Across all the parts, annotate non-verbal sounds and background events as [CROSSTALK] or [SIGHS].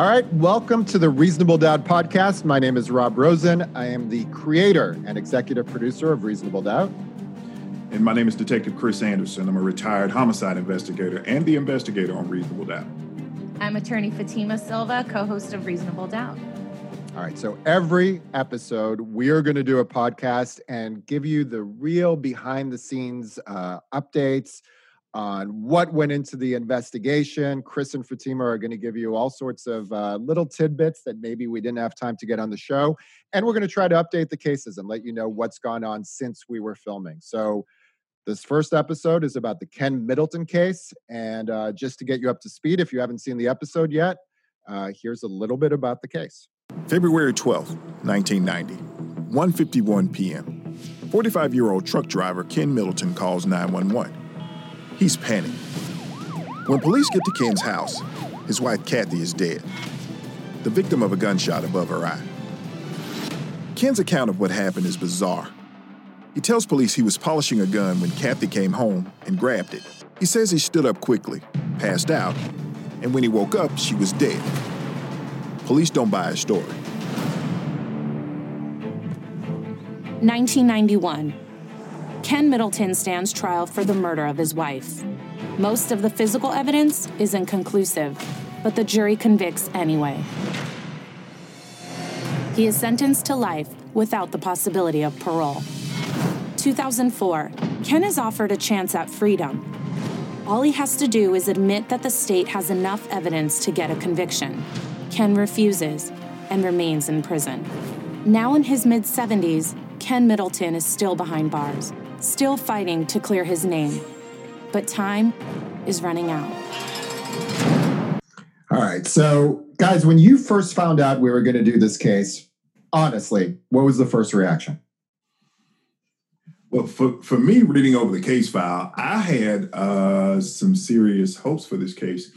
All right, welcome to the Reasonable Doubt podcast. My name is Rob Rosen. I am the creator and executive producer of Reasonable Doubt. And my name is Detective Chris Anderson. I'm a retired homicide investigator and the investigator on Reasonable Doubt. I'm attorney Fatima Silva, co host of Reasonable Doubt. All right, so every episode, we are going to do a podcast and give you the real behind the scenes uh, updates on what went into the investigation. Chris and Fatima are going to give you all sorts of uh, little tidbits that maybe we didn't have time to get on the show. And we're going to try to update the cases and let you know what's gone on since we were filming. So, this first episode is about the Ken Middleton case. And uh, just to get you up to speed, if you haven't seen the episode yet, uh, here's a little bit about the case. February 12th, 1990, 1:51 p.m. 45-year-old truck driver Ken Middleton calls 911. He's panicked. When police get to Ken's house, his wife Kathy is dead, the victim of a gunshot above her eye. Ken's account of what happened is bizarre. He tells police he was polishing a gun when Kathy came home and grabbed it. He says he stood up quickly, passed out, and when he woke up, she was dead. Police don't buy his story. 1991. Ken Middleton stands trial for the murder of his wife. Most of the physical evidence is inconclusive, but the jury convicts anyway. He is sentenced to life without the possibility of parole. 2004. Ken is offered a chance at freedom. All he has to do is admit that the state has enough evidence to get a conviction. Ken refuses and remains in prison. Now in his mid 70s, Ken Middleton is still behind bars, still fighting to clear his name. But time is running out. All right. So, guys, when you first found out we were going to do this case, honestly, what was the first reaction? Well, for, for me, reading over the case file, I had uh, some serious hopes for this case.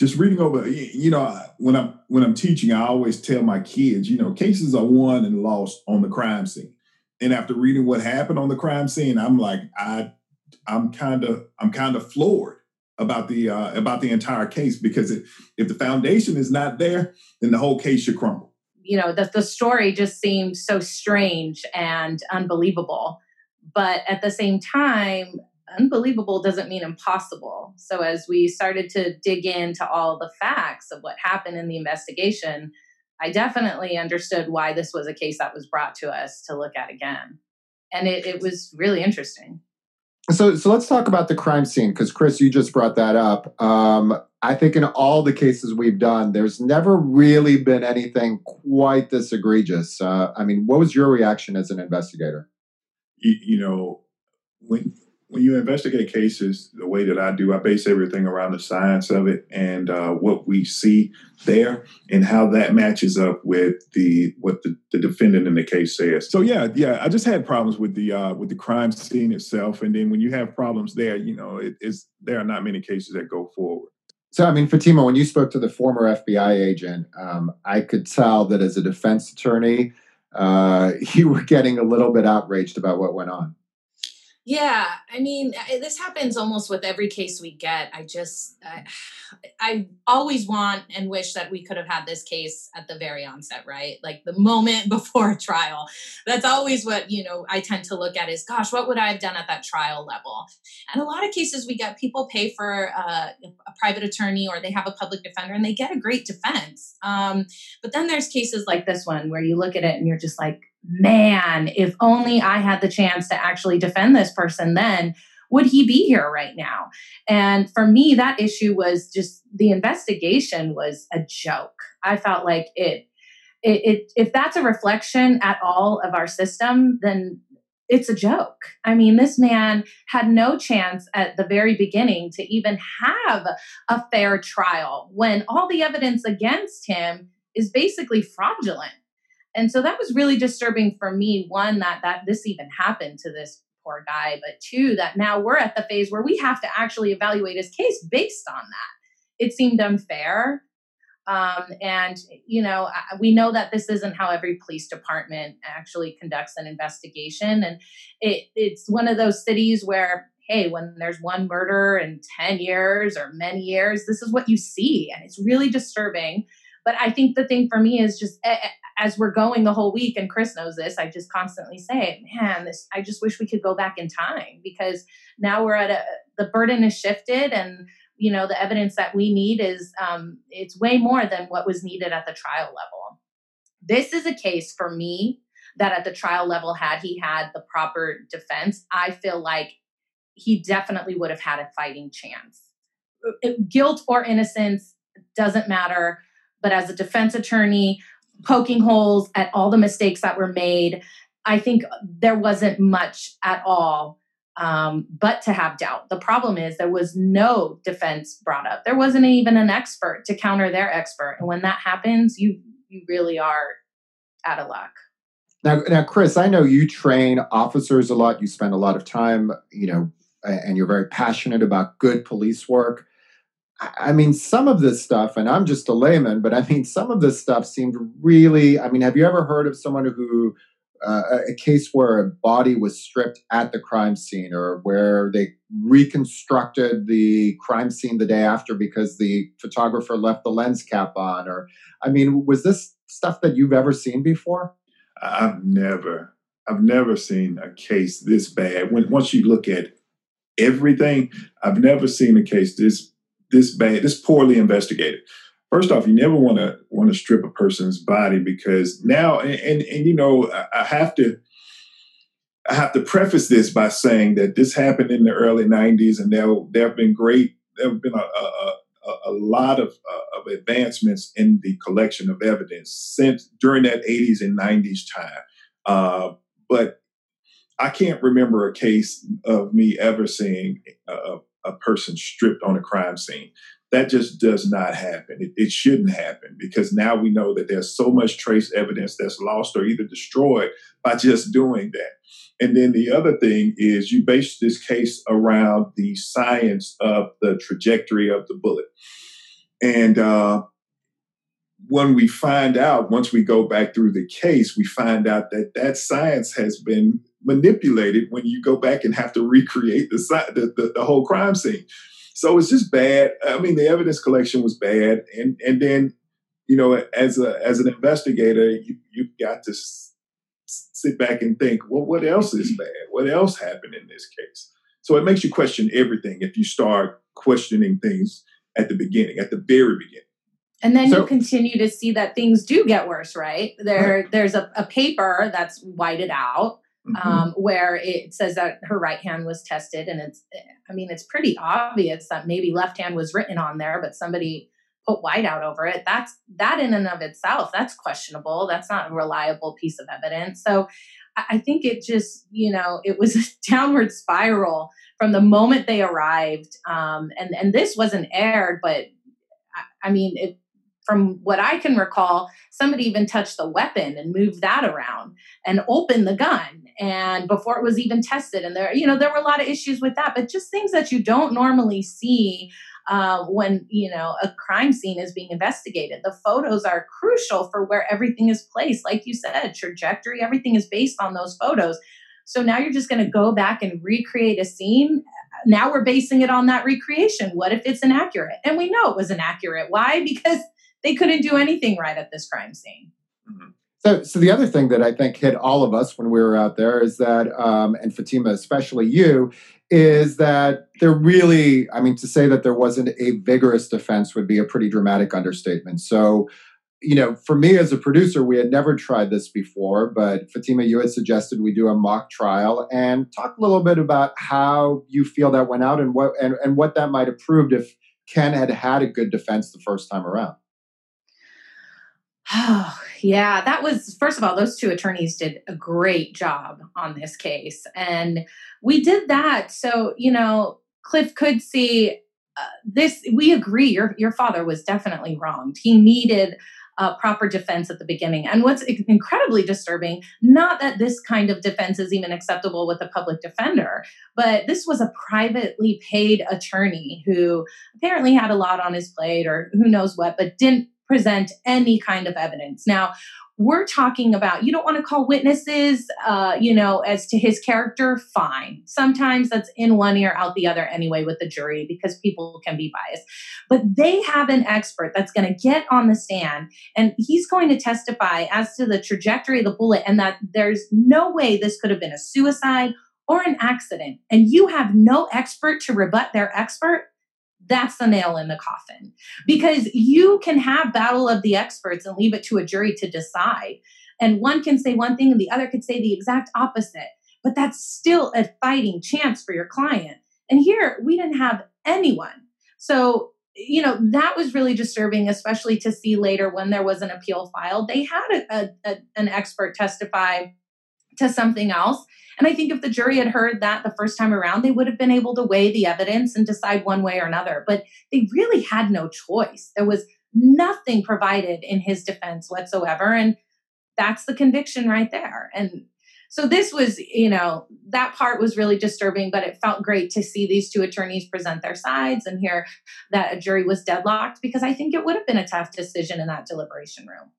Just reading over, you know, when I'm when I'm teaching, I always tell my kids, you know, cases are won and lost on the crime scene. And after reading what happened on the crime scene, I'm like, I, I'm kind of, I'm kind of floored about the uh, about the entire case because it, if the foundation is not there, then the whole case should crumble. You know, the, the story just seemed so strange and unbelievable. But at the same time, unbelievable doesn't mean impossible. So as we started to dig into all the facts of what happened in the investigation, I definitely understood why this was a case that was brought to us to look at again. And it, it was really interesting. So, so let's talk about the crime scene because Chris, you just brought that up. Um, I think in all the cases we've done, there's never really been anything quite this egregious. Uh, I mean, what was your reaction as an investigator? You, you know, when when you investigate cases the way that I do, I base everything around the science of it and uh, what we see there and how that matches up with the what the, the, defendant in the case says. So yeah, yeah, I just had problems with the uh, with the crime scene itself, and then when you have problems there, you know, it is there are not many cases that go forward. So, I mean, Fatima, when you spoke to the former FBI agent, um, I could tell that as a defense attorney, uh, [LAUGHS] you were getting a little bit outraged about what went on. Yeah, I mean, this happens almost with every case we get. I just, I, [SIGHS] I, always want and wish that we could have had this case at the very onset, right? Like the moment [LAUGHS] before trial. That's always what, you know, I tend to look at is, gosh, what would I have done at that trial level? And a lot of cases we get people pay for uh, a private attorney or they have a public defender and they get a great defense. Um, but then there's cases like this one where you look at it and you're just like, man, if only I had the chance to actually defend this person then, would he be here right now? And for me, that issue was just the investigation was a joke. I felt like it, it, it if that's a reflection at all of our system, then it's a joke. I mean, this man had no chance at the very beginning to even have a fair trial when all the evidence against him is basically fraudulent. And so that was really disturbing for me. One, that that this even happened to this poor guy, but two, that now we're at the phase where we have to actually evaluate his case based on that. It seemed unfair. Um, and you know we know that this isn't how every police department actually conducts an investigation and it, it's one of those cities where hey when there's one murder in 10 years or many years this is what you see and it's really disturbing but i think the thing for me is just eh, eh, as we're going the whole week, and Chris knows this, I just constantly say, man, this, I just wish we could go back in time because now we're at a, the burden is shifted and, you know, the evidence that we need is, um, it's way more than what was needed at the trial level. This is a case for me that at the trial level, had he had the proper defense, I feel like he definitely would have had a fighting chance. Uh, guilt or innocence doesn't matter. But as a defense attorney, poking holes at all the mistakes that were made. I think there wasn't much at all um, but to have doubt. The problem is there was no defense brought up. There wasn't even an expert to counter their expert. And when that happens, you you really are out of luck. Now, now, Chris, I know you train officers a lot. You spend a lot of time, you know, and you're very passionate about good police work. I mean, some of this stuff, and I'm just a layman, but I mean, some of this stuff seemed really. I mean, have you ever heard of someone who, uh, a case where a body was stripped at the crime scene or where they reconstructed the crime scene the day after because the photographer left the lens cap on? Or, I mean, was this stuff that you've ever seen before? I've never, I've never seen a case this bad. When once you look at everything, I've never seen a case this this bad, this poorly investigated. First off, you never want to want to strip a person's body because now, and, and, and you know, I have to I have to preface this by saying that this happened in the early '90s, and there there have been great there have been a, a, a, a lot of, uh, of advancements in the collection of evidence since during that 80s and 90s time. Uh, but I can't remember a case of me ever seeing a, a person stripped on a crime scene. That just does not happen. It, it, shouldn't happen because now we know that there's so much trace evidence that's lost or either destroyed by just doing that. And then the other thing is you base this case around the science of the trajectory of the bullet. And uh, when we find out, once we go back through the case, we find out that that science has been manipulated when you go back and have to recreate the, the, the, the whole crime scene. So it's just bad. I mean, the evidence collection was bad, and and then you know, as a as an investigator, you you've got to s- sit back and think, well, what else is bad? What else happened in this case? So it makes you question everything if you start questioning things at the beginning, at the very beginning. And then so, you continue to see that things do get worse, right? There, right. there's a, a paper that's whited out mm-hmm. um, where it says that her right hand was tested, and it's, I mean, it's pretty obvious that maybe left hand was written on there, but somebody put white out over it. That's that in and of itself, that's questionable. That's not a reliable piece of evidence. So I think it just, you know, it was a [LAUGHS] downward spiral from the moment they arrived. Um, and, and this wasn't aired, but I, I mean, it, from what I can recall, somebody even touched the weapon and moved that around and opened the gun and before it was even tested. And there, you know, there were a lot of issues with that, but just things that you don't normally see uh, when you know a crime scene is being investigated. The photos are crucial for where everything is placed. Like you said, trajectory, everything is based on those photos. So now you're just going to go back and recreate a scene. Now we're basing it on that recreation. What if it's inaccurate? And we know it was inaccurate. Why? Because they couldn't do anything right at this crime scene. Mm-hmm. So, so the other thing that I think hit all of us when we were out there is that, um, and Fatima, especially you, is that there really, I mean, to say that there wasn't a vigorous defense would be a pretty dramatic understatement. So, you know, for me as a producer, we had never tried this before, but Fatima, you had suggested we do a mock trial and talk a little bit about how you feel that went out and what and, and what that might have proved if Ken had had a good defense the first time around. Oh, [SIGHS] yeah. That was, first of all, those two attorneys did a great job on this case. And we did that. So, you know, Cliff could see uh, this. We agree. Your, your father was definitely wronged. He needed uh, proper defense at the beginning. And what's incredibly disturbing, not that this kind of defense is even acceptable with a public defender, but this was a privately paid attorney who apparently had a lot on his plate or who knows what, but didn't present any kind of evidence. Now, we're talking about you don't want to call witnesses uh, you know as to his character fine. Sometimes that's in one ear out the other anyway with the jury because people can be biased. But they have an expert that's going to get on the stand and he's going to testify as to the trajectory of the bullet and that there's no way this could have been a suicide or an accident. And you have no expert to rebut their expert that's the nail in the coffin. Because you can have battle of the experts and leave it to a jury to decide. And one can say one thing and the other could say the exact opposite. But that's still a fighting chance for your client. And here we didn't have anyone. So you know that was really disturbing especially to see later when there was an appeal filed. They had a, a, a, an expert testify to something else and I think if the jury had heard that the first time around, they would have been able to weigh the evidence and decide one way or another. But they really had no choice. There was nothing provided in his defense whatsoever. And that's the conviction right there. And so this was, you know, that part was really disturbing, but it felt great to see these two attorneys present their sides and hear that a jury was deadlocked because I think it would have been a tough decision in that deliberation room.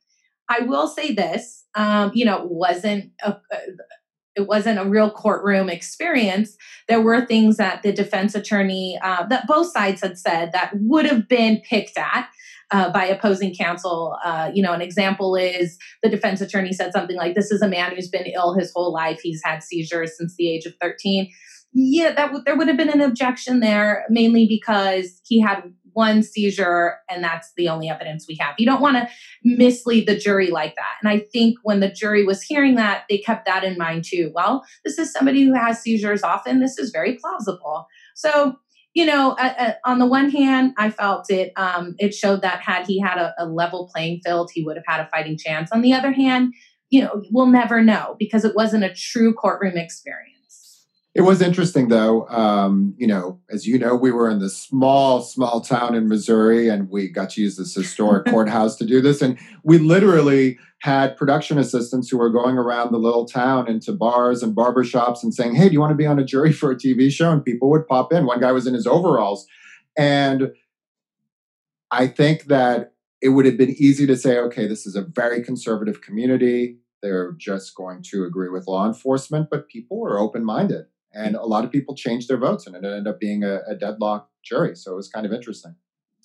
I will say this, um, you know, wasn't a, it wasn't a real courtroom experience. There were things that the defense attorney, uh, that both sides had said that would have been picked at. Uh, by opposing counsel. Uh, you know, an example is the defense attorney said something like, This is a man who's been ill his whole life. He's had seizures since the age of 13. Yeah, that w- there would have been an objection there, mainly because he had one seizure and that's the only evidence we have. You don't want to mislead the jury like that. And I think when the jury was hearing that, they kept that in mind too. Well, this is somebody who has seizures often. This is very plausible. So, you know, uh, uh, on the one hand, I felt it um, it showed that had he had a, a level playing field, he would have had a fighting chance. On the other hand, you know, we'll never know because it wasn't a true courtroom experience. It was interesting, though. Um, you know, as you know, we were in this small, small town in Missouri, and we got to use this historic [LAUGHS] courthouse to do this. And we literally had production assistants who were going around the little town into bars and barbershops and saying, Hey, do you want to be on a jury for a TV show? And people would pop in. One guy was in his overalls. And I think that it would have been easy to say, okay, this is a very conservative community. They're just going to agree with law enforcement, but people were open minded and a lot of people changed their votes and it ended up being a, a deadlock jury so it was kind of interesting.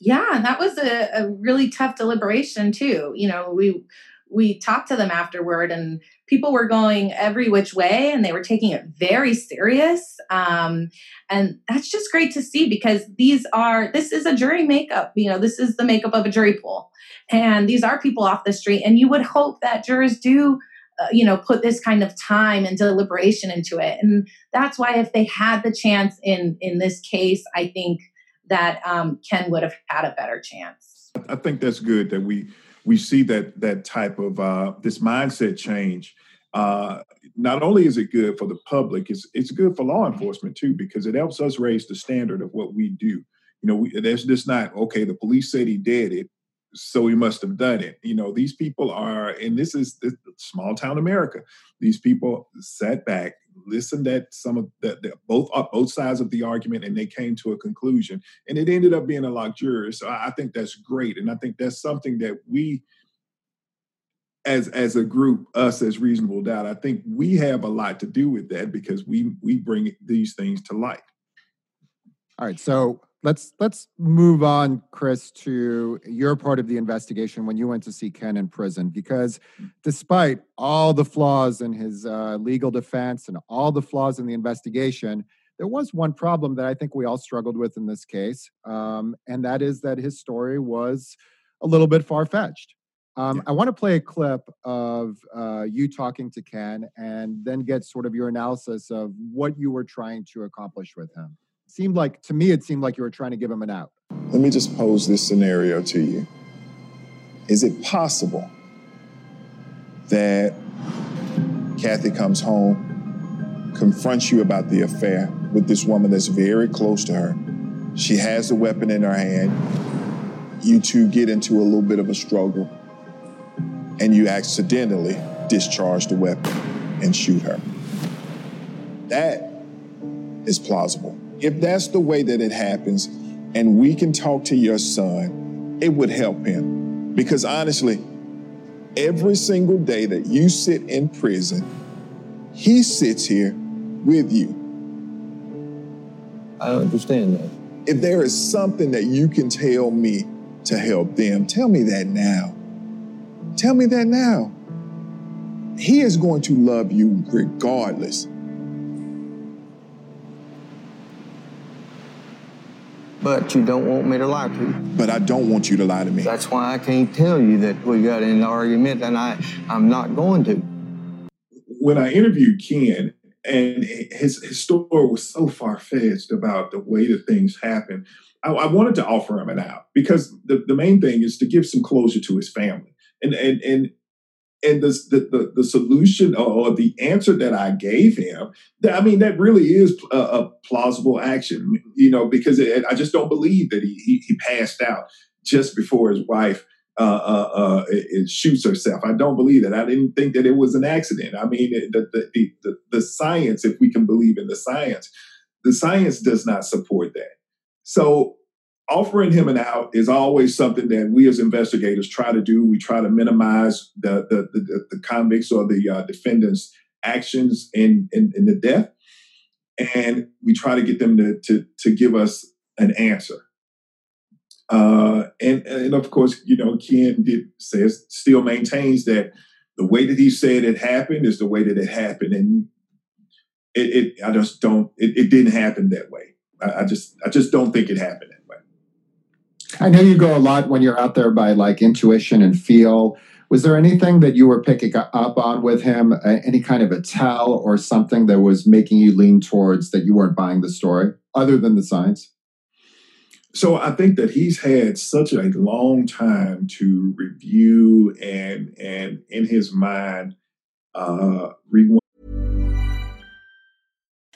Yeah that was a, a, really tough deliberation too. You know we we talked to them afterward and people were going every which way and they were taking it very serious um, and that's just great to see because these are this is a jury makeup you know this is the makeup of a jury pool. And these are people off the street and you would hope that jurors do uh, you know put this kind of time and deliberation into it and that's why if they had the chance in in this case i think that um, ken would have had a better chance i think that's good that we we see that that type of uh, this mindset change uh, not only is it good for the public, it's it's good for law enforcement too because it helps us raise the standard of what we do. You know, we, there's just not okay. The police said he did it, so he must have done it. You know, these people are, and this is this small town America. These people sat back, listened at some of the, the both uh, both sides of the argument, and they came to a conclusion. And it ended up being a lot jury. So I, I think that's great, and I think that's something that we as as a group, us as reasonable doubt, I think we have a lot to do with that because we we bring these things to light. All right, so let's let's move on, Chris, to your part of the investigation when you went to see Ken in prison. Because despite all the flaws in his uh, legal defense and all the flaws in the investigation, there was one problem that I think we all struggled with in this case, um, and that is that his story was a little bit far fetched. Um, I want to play a clip of uh, you talking to Ken and then get sort of your analysis of what you were trying to accomplish with him. Seemed like, to me, it seemed like you were trying to give him an out. Let me just pose this scenario to you. Is it possible that Kathy comes home, confronts you about the affair with this woman that's very close to her? She has a weapon in her hand. You two get into a little bit of a struggle and you accidentally discharge the weapon and shoot her. That is plausible. If that's the way that it happens, and we can talk to your son, it would help him. Because honestly, every single day that you sit in prison, he sits here with you. I understand that. If there is something that you can tell me to help them, tell me that now. Tell me that now. He is going to love you regardless. But you don't want me to lie to you. But I don't want you to lie to me. That's why I can't tell you that we got in an argument, and I, I'm not going to. When I interviewed Ken, and his, his story was so far fetched about the way that things happened, I, I wanted to offer him an out because the, the main thing is to give some closure to his family and and and and the, the, the, solution or the answer that I gave him, I mean, that really is a, a plausible action, you know, because it, I just don't believe that he, he, he, passed out just before his wife uh, uh, uh, it, shoots herself. I don't believe that. I didn't think that it was an accident. I mean, the, the, the, the science, if we can believe in the science, the science does not support that. So offering him an out is always something that we as investigators try to do. We try to minimize the the, the, the convicts or the uh, defendants' actions in, in, in the death, and we try to get them to to, to give us an answer. Uh, and and of course, you know, Ken did says still maintains that the way that he said it happened is the way that it happened, and it, it I just don't it, it didn't happen that way. I, I just I just don't think it happened I know you go a lot when you're out there by like intuition and feel. Was there anything that you were picking up on with him, any kind of a tell or something that was making you lean towards that you weren't buying the story, other than the science? So I think that he's had such a long time to review and and in his mind uh,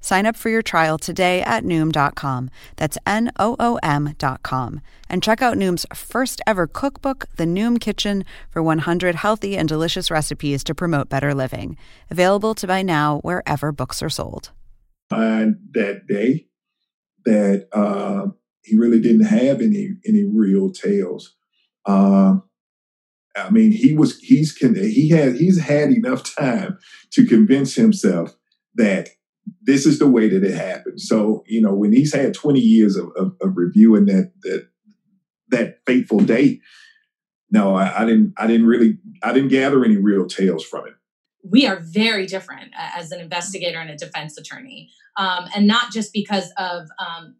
Sign up for your trial today at Noom.com. That's N O O M.com. And check out Noom's first ever cookbook, The Noom Kitchen, for 100 healthy and delicious recipes to promote better living. Available to buy now wherever books are sold. And that day, that uh, he really didn't have any any real tales. Uh, I mean, he was he's he had he's had enough time to convince himself that this is the way that it happened. So you know, when he's had twenty years of, of, of reviewing that that that fateful day, no, I, I, didn't. I didn't really. I didn't gather any real tales from it. We are very different as an investigator and a defense attorney, um, and not just because of um,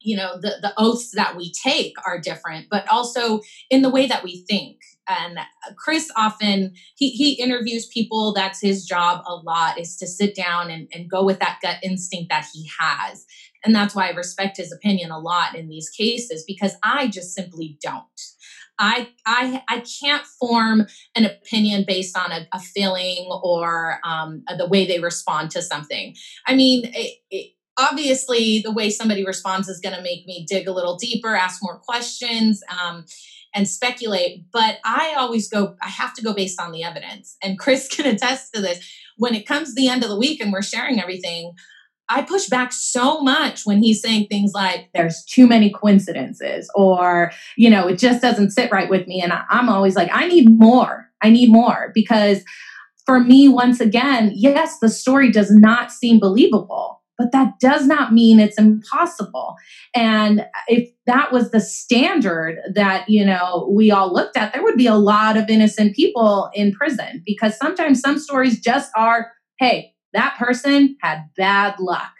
you know the the oaths that we take are different, but also in the way that we think and chris often he, he interviews people that's his job a lot is to sit down and, and go with that gut instinct that he has and that's why i respect his opinion a lot in these cases because i just simply don't I, I I can't form an opinion based on a, a feeling or um, the way they respond to something. I mean, it, it, obviously, the way somebody responds is going to make me dig a little deeper, ask more questions. Um, and speculate. But I always go, I have to go based on the evidence. And Chris [LAUGHS] can attest to this. When it comes the end of the week and we're sharing everything, I push back so much when he's saying things like, there's too many coincidences, or, you know, it just doesn't sit right with me. And I'm always like, I need more. I need more because for me, once again, yes, the story does not seem believable but that does not mean it's impossible. And if that was the standard that you know we all looked at there would be a lot of innocent people in prison because sometimes some stories just are hey that person had bad luck.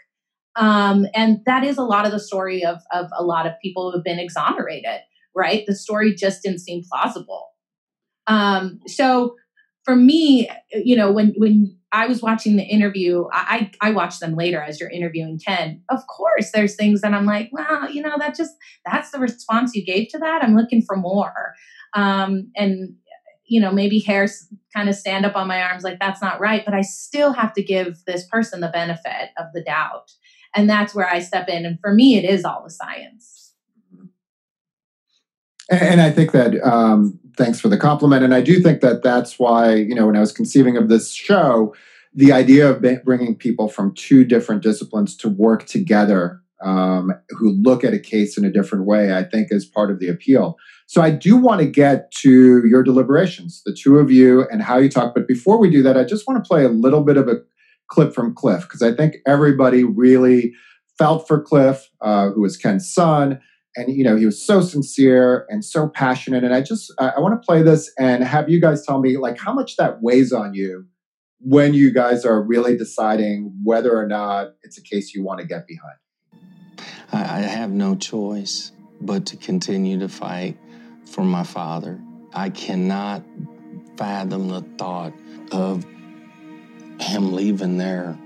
Um, and that is a lot of the story of, of a lot of people who have been exonerated right? The story just didn't seem plausible. Um, so for me you know when when I was watching the interview. I I watched them later as you're interviewing Ken. Of course, there's things that I'm like, well, you know, that just that's the response you gave to that. I'm looking for more. Um, and you know, maybe hairs kind of stand up on my arms like that's not right, but I still have to give this person the benefit of the doubt. And that's where I step in. And for me, it is all the science. And I think that um, thanks for the compliment. And I do think that that's why, you know, when I was conceiving of this show, the idea of bringing people from two different disciplines to work together um, who look at a case in a different way, I think is part of the appeal. So I do want to get to your deliberations, the two of you, and how you talk. But before we do that, I just want to play a little bit of a clip from Cliff because I think everybody really felt for Cliff, uh, who is Ken's son, and you know he was so sincere and so passionate and i just i, I want to play this and have you guys tell me like how much that weighs on you when you guys are really deciding whether or not it's a case you want to get behind? I, I have no choice but to continue to fight for my father. I cannot fathom the thought of him leaving there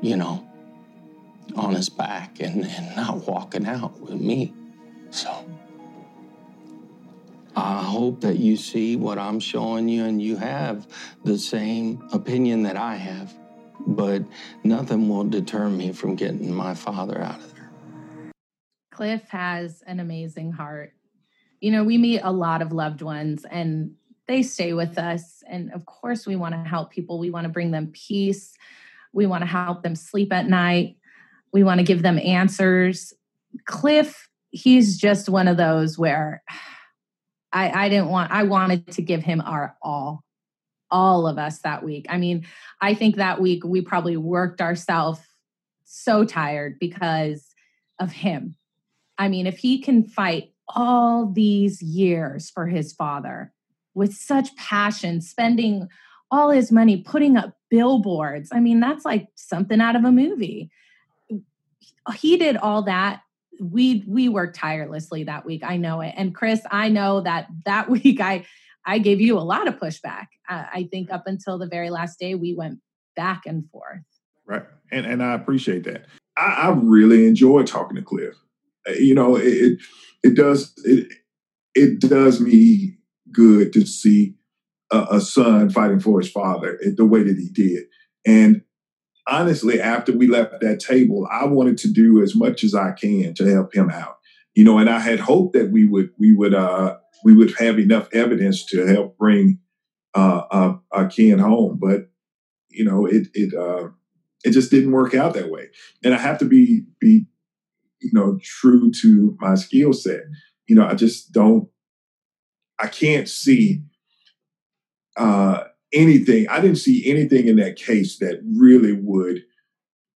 you know on his back and, and not walking out with me so I hope that you see what I'm showing you and you have the same opinion that I have. But nothing will deter me from getting my father out of there. Cliff has an amazing heart. You know, we meet a lot of loved ones and they stay with us. And of course, we want to help people. We want to bring them peace. We want to help them sleep at night. We want to give them answers. Cliff he's just one of those where I, I didn't want, I wanted to give him our all, all of us that week. I mean, I think that week we probably worked ourselves so tired because of him. I mean, if he can fight all these years for his father with such passion, spending all his money putting up billboards, I mean, that's like something out of a movie. He did all that we we worked tirelessly that week. I know it. And Chris, I know that that [LAUGHS] week I I gave you a lot of pushback. I, I think up until the very last day, we went back and forth. Right, and and I appreciate that. I, I really enjoy talking to Cliff. Uh, you know, it it does it it does me good to see a, a son fighting for his father the way that he did, and honestly, after we left that table, I wanted to do as much as I can to help him out. You know, and I had hoped that we would we would uh, we would have enough evidence to help bring uh, uh, uh Ken home, but you know, it it uh, it just didn't work out that way. And I have to be be you know true to my skill set. You know, I just don't. I can't see uh, anything. I didn't see anything in that case that really would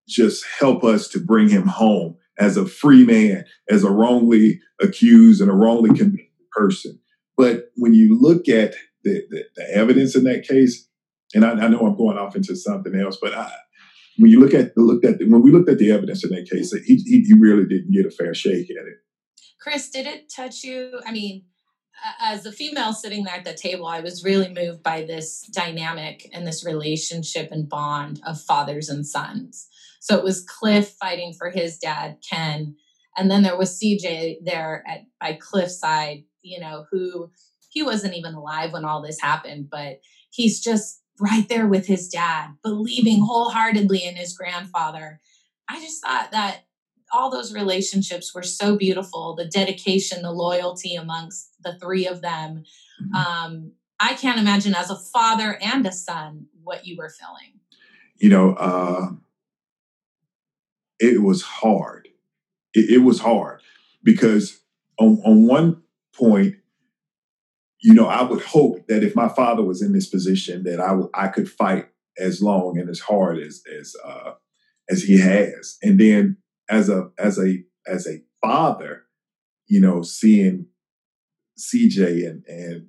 just help us to bring him home as a free man, as a wrongly accused and a wrongly convicted person. But when you look at the, the, the evidence in that case, and I, I, know I'm going off into something else, but I, when you look at the looked at the, when we looked at the evidence in that case, he, he, he really didn't get a fair shake at it. Chris, did it touch you? I mean, as a female sitting there at the table, I was really moved by this dynamic and this relationship and bond of fathers and sons. So it was Cliff fighting for his dad, Ken, and then there was CJ there at by Cliff's side, you know, who he wasn't even alive when all this happened, but he's just right there with his dad, believing wholeheartedly in his grandfather. I just thought that all those relationships were so beautiful the dedication the loyalty amongst the three of them. Mm-hmm. um, i can't imagine as a father and a son what you were feeling. You know uh, it was hard. It, it was hard because on, on one point you know i would hope that if my father was in this position that I, w- I could fight as long and as hard as as uh, as he has. And then as a as a as a father, you know, seeing CJ and and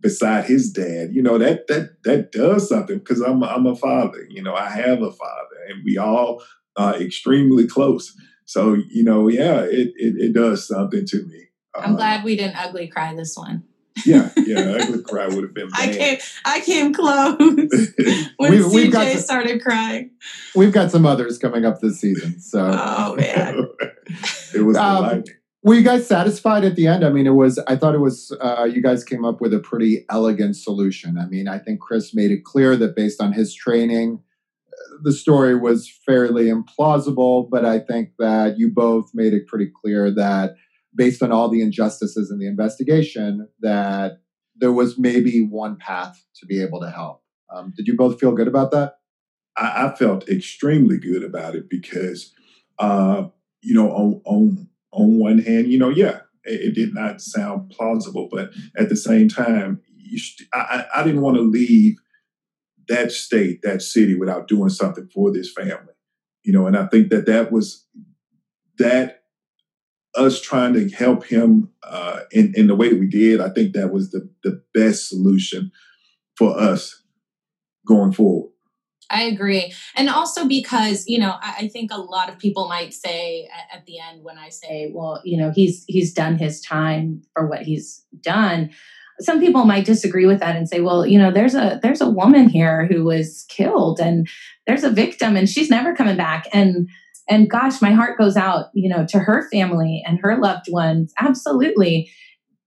beside his dad, you know, that that that does something because I'm I'm a father, you know, I have a father, and we all are extremely close. So you know, yeah, it it, it does something to me. I'm uh, glad we didn't ugly cry this one. Yeah, yeah, ugly cry would have been. Bad. I came, I came close [LAUGHS] when we, CJ some, started crying. We've got some others coming up this season, so. Oh man, [LAUGHS] it was um, Were you guys satisfied at the end? I mean, it was. I thought it was. Uh, you guys came up with a pretty elegant solution. I mean, I think Chris made it clear that based on his training, the story was fairly implausible. But I think that you both made it pretty clear that based on all the injustices in the investigation, that there was maybe one path to be able to help. Um, did you both feel good about that? I, I felt extremely good about it because, uh, you know, on, on on one hand, you know, yeah, it, it, did not sound plausible, but at the same time, st- I, I didn't want to leave that state, that city, without doing something for this family, you know, and I think that that was that us trying to help him uh, in in the way we did, I think that was the the best solution for us going forward. I agree. And also because, you know, I, I think a lot of people might say at, at, the end when I say, well, you know, he's he's done his time for what he's done. Some people might disagree with that and say, well, you know, there's a there's a woman here who was killed and there's a victim and she's never coming back. And and gosh, my heart goes out, you know, to her family and her loved ones. Absolutely.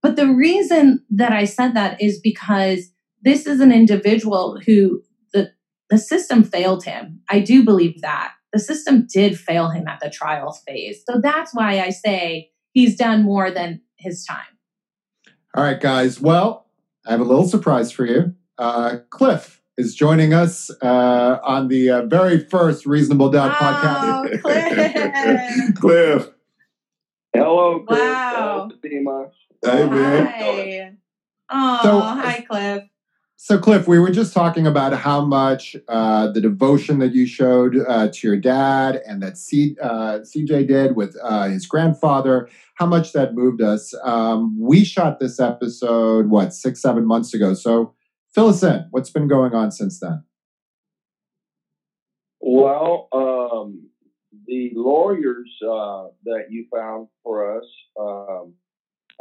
But the reason that I said that is because this is an individual who the the system failed him. I do believe that. The system did fail him at the trial phase. So that's why I say he's done more than his time. All right, guys. Well, I have a little surprise for you. Uh, Cliff is joining us uh, on the uh, very first Reasonable Doubt oh, podcast. Cliff. [LAUGHS] Cliff. Hello, Cliff. Wow. Hey, man. Hi. Oh, so, hi, Cliff. So, Cliff, we were just talking about how much uh, the devotion that you showed uh, to your dad and that C, uh, CJ did with uh, his grandfather, how much that moved us. Um, we shot this episode, what, six, seven months ago. So, fill us in. What's been going on since then? Well, um, the lawyers uh, that you found for us um,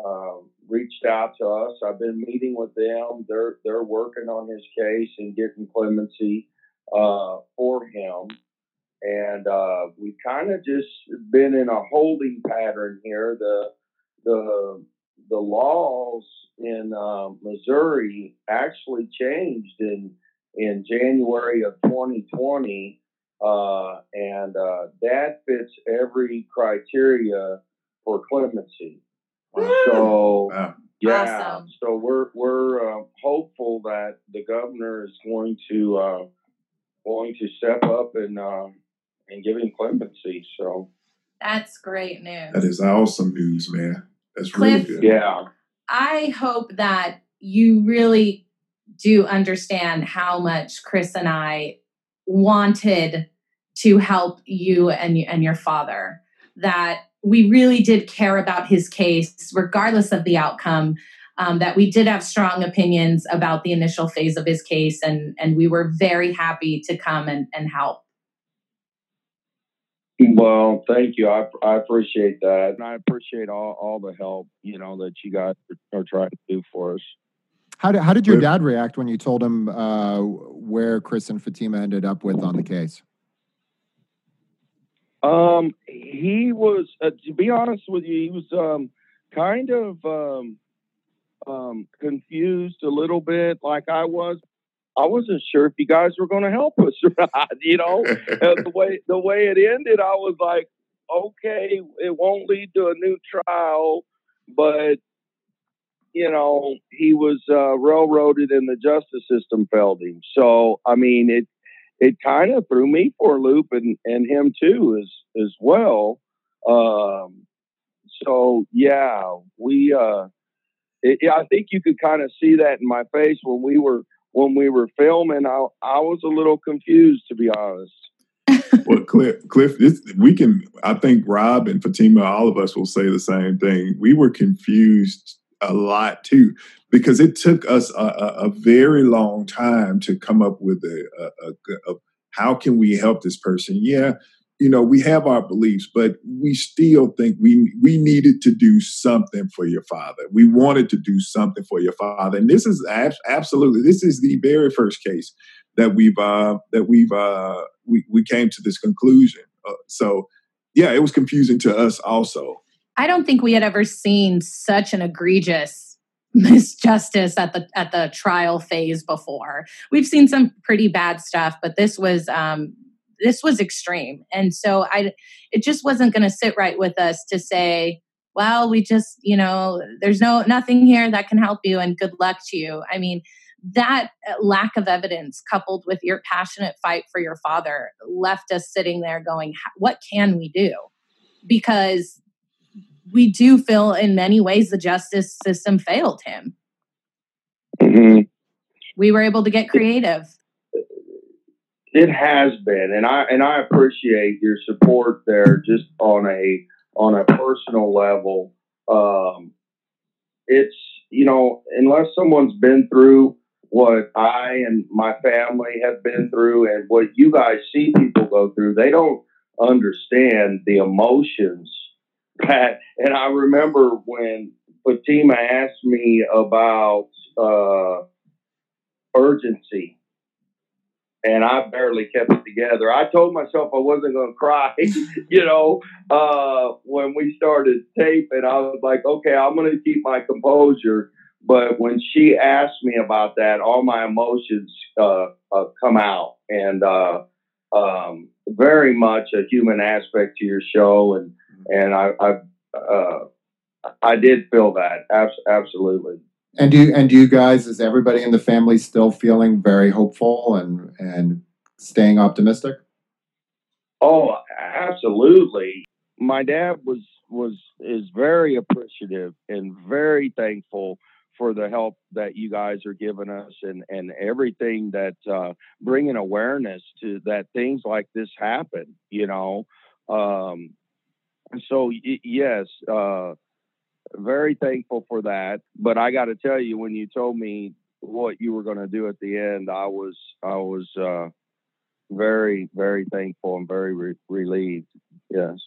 um, reached out to us. I've been meeting with them. They're they're working on his case and getting clemency uh, for him. And uh, we've kind of just been in a holding pattern here. The the the laws in uh, Missouri actually changed in in January of 2020, uh, and uh, that fits every criteria for clemency. So wow. yeah, awesome. so we're we're uh, hopeful that the governor is going to uh, going to step up and uh, and give him clemency. So that's great news. That is awesome news, man. That's Cliff, really good. Yeah. I hope that you really do understand how much Chris and I wanted to help you and and your father. That we really did care about his case, regardless of the outcome. Um, that we did have strong opinions about the initial phase of his case, and and we were very happy to come and, and help. Well, thank you. I, I appreciate that, and I appreciate all, all the help you know that you guys are trying to do for us. How did how did your dad react when you told him uh, where Chris and Fatima ended up with on the case? Um, he was, uh, to be honest with you, he was um, kind of um, um, confused a little bit, like I was. I wasn't sure if you guys were going to help us or not. [LAUGHS] You know, the way the way it ended, I was like, okay, it won't lead to a new trial, but you know, he was uh, railroaded and the justice system failed him. So, I mean, it it kind of threw me for a loop and, and him too as as well. Um, so yeah, we uh, it, I think you could kind of see that in my face when we were when we were filming. I I was a little confused to be honest. [LAUGHS] well, Cliff, Cliff, we can. I think Rob and Fatima, all of us will say the same thing. We were confused a lot too because it took us a, a, a very long time to come up with a, a, how can we help this person yeah you know we have our beliefs but we still think we we needed to do something for your father. We wanted to do something for your father. And this is ab- absolutely this is the very first case that we've uh that we've uh we, we came to this conclusion. Uh, so yeah it was confusing to us also. I don't think we had ever seen such an egregious [LAUGHS] misjustice at the at the trial phase before. We've seen some pretty bad stuff, but this was um, this was extreme, and so I it just wasn't going to sit right with us to say, well, we just you know there's no nothing here that can help you, and good luck to you. I mean. That lack of evidence, coupled with your passionate fight for your father, left us sitting there going, What can we do? Because we do feel in many ways the justice system failed him. Mm-hmm. We were able to get creative. It has been, and I and I appreciate your support there, just on a on a personal level, um, it's you know unless someone's been through what I and my family have been through and what you guys see people go through, they don't understand the emotions that. And I remember when Fatima asked me about uh, urgency, and I barely kept it together. I told myself I wasn't going to cry, [LAUGHS] you know, uh, when we started taping. I was like, okay, I'm going to keep my composure. But when she asked me about that, all my emotions uh, uh, come out, and uh, um, very much a human aspect to your show, and and I I, uh, I did feel that absolutely. And do you, and do you guys is everybody in the family still feeling very hopeful and and staying optimistic? Oh, absolutely. My dad was was is very appreciative and very thankful for the help that you guys are giving us and and everything that uh, bringing awareness to that things like this happen. You know, um, so y- yes, uh, very thankful for that. But I got to tell you, when you told me what you were going to do at the end, I was I was uh, very very thankful and very re- relieved. Yes.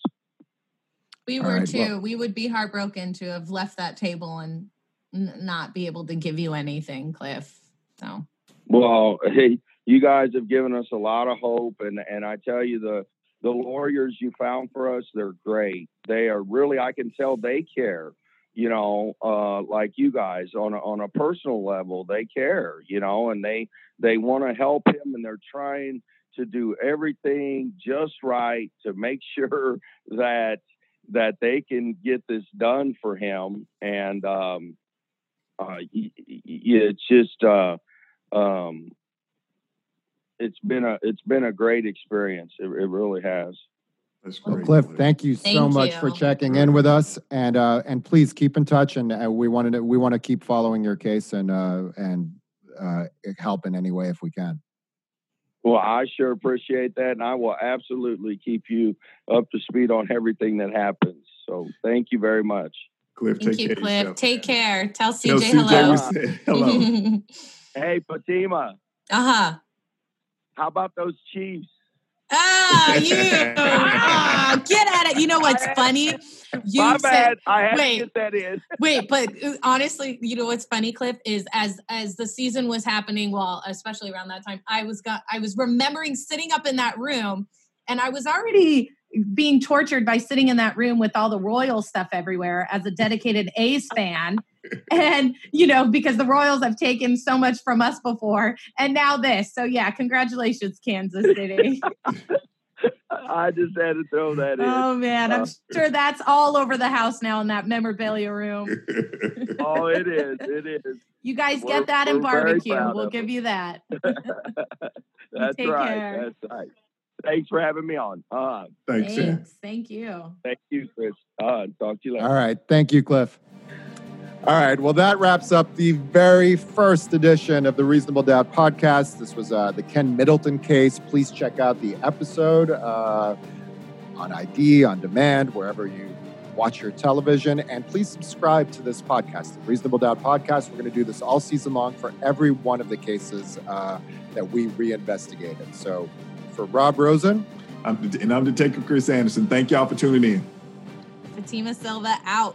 We were right, too. Well, we would be heartbroken to have left that table and n- not be able to give you anything, Cliff. So. Well, hey, you guys have given us a lot of hope, and and I tell you the the lawyers you found for us, they're great. They are really, I can tell they care, you know, uh, like you guys on a, on a personal level, they care, you know, and they, they want to help him and they're trying to do everything just right to make [LAUGHS] sure that, that they can get this done for him. And, um, uh, it's just, uh, um, it's been a it's been a great experience. It, it really has. That's great. Well, Cliff, thank you thank so much you. for checking in with us, and uh, and please keep in touch. And uh, we wanted to, we want to keep following your case and uh, and uh, help in any way if we can. Well, I sure appreciate that, and I will absolutely keep you up to speed on everything that happens. So, thank you very much. Cliff, Thank you, Cliff. Yourself, take care. Tell CJ, Tell CJ hello. [LAUGHS] hello. hey, Fatima. Uh huh. How about those Chiefs? Ah, you [LAUGHS] get at it. You know what's funny? You My said, bad. I had wait, to that in. [LAUGHS] wait, but uh, honestly, you know what's funny, Cliff, is as as the season was happening, well, especially around that time, I was got I was remembering sitting up in that room, and I was already being tortured by sitting in that room with all the royal stuff everywhere as a dedicated A's fan [LAUGHS] and you know because the royals have taken so much from us before and now this so yeah congratulations kansas city [LAUGHS] I just had to throw that in. Oh man, I'm uh, sure that's all over the house now in that memorabilia room. [LAUGHS] [LAUGHS] oh, it is. It is. You guys we're, get that in barbecue. We'll give you that. [LAUGHS] that's Take right. Care. That's right. Thanks for having me on. Uh, Thanks. Thanks. Thank you. Thank you, Chris. Uh, talk to you later. All right. Thank you, Cliff. All right. Well, that wraps up the very first edition of the Reasonable Doubt podcast. This was uh, the Ken Middleton case. Please check out the episode uh, on ID, on demand, wherever you watch your television. And please subscribe to this podcast, the Reasonable Doubt podcast. We're going to do this all season long for every one of the cases uh, that we reinvestigated. So for Rob Rosen. I'm, and I'm the Detective Chris Anderson. Thank y'all for tuning in. Fatima Silva out.